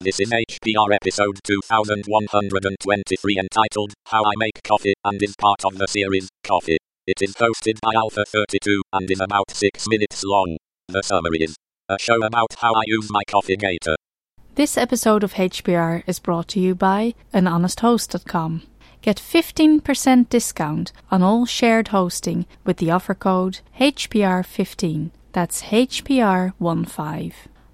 This is HPR episode 2123 entitled How I Make Coffee and is part of the series Coffee. It is hosted by Alpha 32 and is about 6 minutes long. The summary is a show about how I use my coffee gator. This episode of HPR is brought to you by anhonesthost.com. Get 15% discount on all shared hosting with the offer code HPR15. That's HPR15.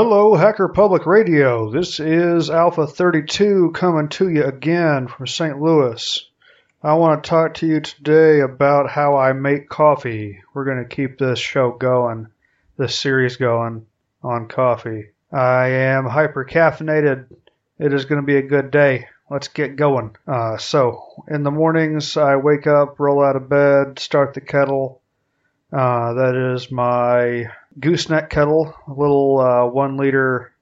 Hello, Hacker Public Radio. This is Alpha 32 coming to you again from St. Louis. I want to talk to you today about how I make coffee. We're going to keep this show going, this series going on coffee. I am hyper caffeinated. It is going to be a good day. Let's get going. Uh, so, in the mornings, I wake up, roll out of bed, start the kettle. Uh, that is my gooseneck kettle, a little uh, one liter.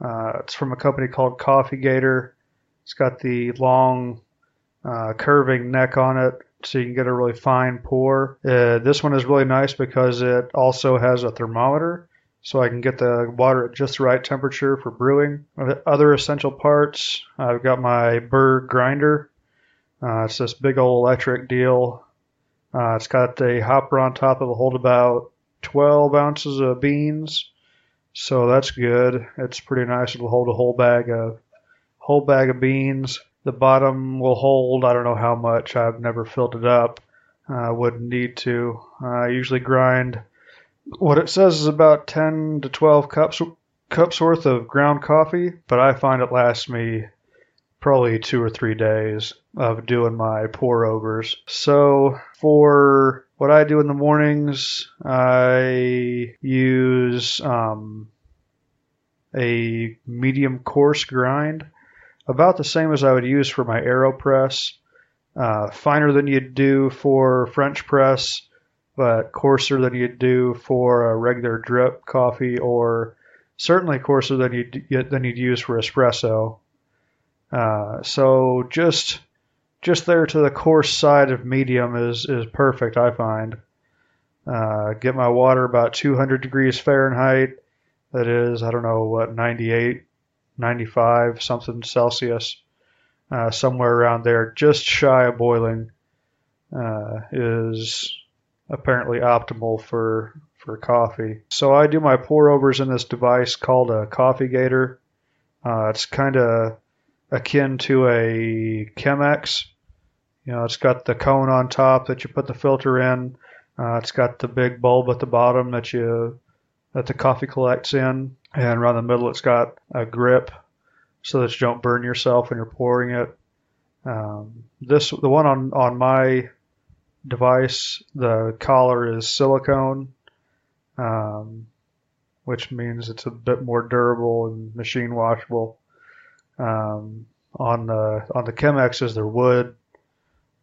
Uh, it's from a company called Coffee Gator. It's got the long uh, curving neck on it, so you can get a really fine pour. Uh, this one is really nice because it also has a thermometer, so I can get the water at just the right temperature for brewing. Other essential parts: I've got my Burr grinder. Uh, it's this big old electric deal. Uh, it's got a hopper on top that'll hold about 12 ounces of beans. So that's good. It's pretty nice. It'll hold a whole bag of whole bag of beans. The bottom will hold I don't know how much. I've never filled it up. I uh, wouldn't need to. I usually grind what it says is about 10 to 12 cups cups worth of ground coffee, but I find it lasts me probably two or three days of doing my pour overs. So for what I do in the mornings, I use um, a medium coarse grind, about the same as I would use for my AeroPress. Uh, finer than you'd do for French press, but coarser than you'd do for a regular drip coffee, or certainly coarser than you'd than you'd use for espresso. Uh, so just just there to the coarse side of medium is is perfect. I find. Uh, get my water about 200 degrees Fahrenheit. That is, I don't know what 98, 95 something Celsius, uh, somewhere around there, just shy of boiling, uh, is apparently optimal for for coffee. So I do my pour overs in this device called a Coffee Gator. Uh, it's kind of akin to a Chemex. You know, it's got the cone on top that you put the filter in. Uh, it's got the big bulb at the bottom that you that the coffee collects in, and around the middle it's got a grip so that you don't burn yourself when you're pouring it. Um, this the one on on my device, the collar is silicone, um, which means it's a bit more durable and machine washable. Um, on the on the Chemexes, they're wood,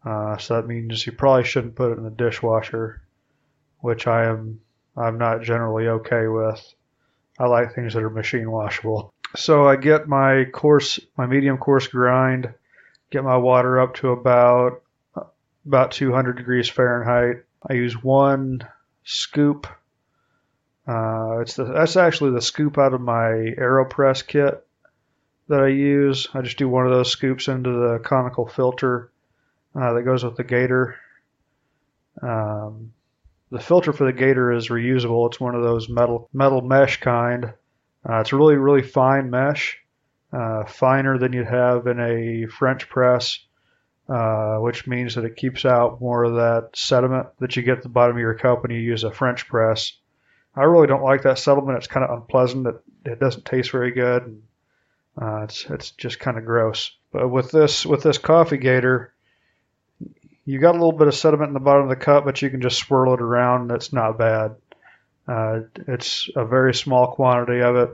uh, so that means you probably shouldn't put it in the dishwasher, which I am I'm not generally okay with. I like things that are machine washable. So I get my coarse, my medium coarse grind, get my water up to about about 200 degrees Fahrenheit. I use one scoop. Uh, it's the, that's actually the scoop out of my AeroPress kit that I use. I just do one of those scoops into the conical filter uh, that goes with the Gator. Um, the filter for the Gator is reusable. It's one of those metal metal mesh kind. Uh, it's really really fine mesh, uh, finer than you'd have in a French press, uh, which means that it keeps out more of that sediment that you get at the bottom of your cup when you use a French press. I really don't like that sediment. It's kind of unpleasant. It, it doesn't taste very good. And Uh, it's it's just kind of gross. But with this with this coffee gator, you got a little bit of sediment in the bottom of the cup, but you can just swirl it around. That's not bad. Uh, it's a very small quantity of it.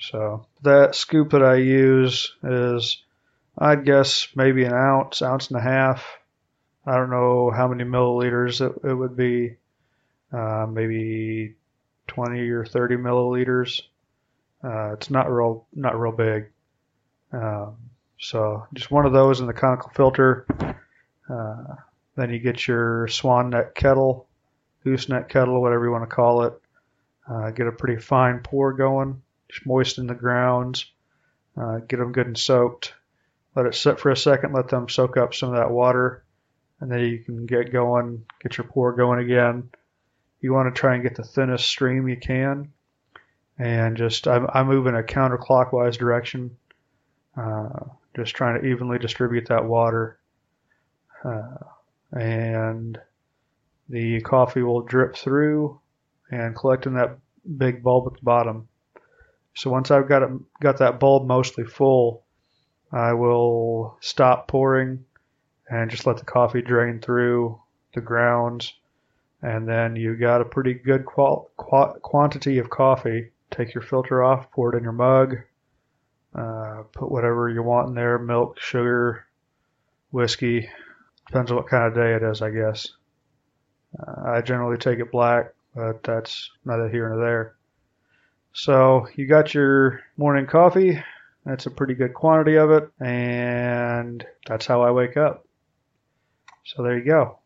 So that scoop that I use is, I'd guess maybe an ounce, ounce and a half. I don't know how many milliliters it, it would be. Uh, maybe 20 or 30 milliliters. Uh, it's not real, not real big. Um, so just one of those in the conical filter. Uh, then you get your swan neck kettle, gooseneck kettle, whatever you want to call it. Uh, get a pretty fine pour going. Just moisten the grounds. Uh, get them good and soaked. Let it sit for a second. Let them soak up some of that water, and then you can get going. Get your pour going again. You want to try and get the thinnest stream you can, and just I, I move in a counterclockwise direction. Uh, just trying to evenly distribute that water. Uh, and the coffee will drip through and collect in that big bulb at the bottom. So once I've got it, got that bulb mostly full, I will stop pouring and just let the coffee drain through the grounds. And then you got a pretty good qual- qu- quantity of coffee. Take your filter off, pour it in your mug, uh, put whatever you want in there milk, sugar, whiskey. Depends on what kind of day it is, I guess. Uh, I generally take it black, but that's neither here nor there. So you got your morning coffee. That's a pretty good quantity of it, and that's how I wake up. So there you go.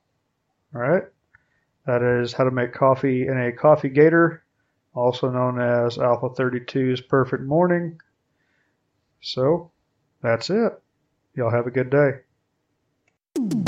All right. That is how to make coffee in a coffee gator, also known as Alpha 32's Perfect Morning. So that's it. Y'all have a good day.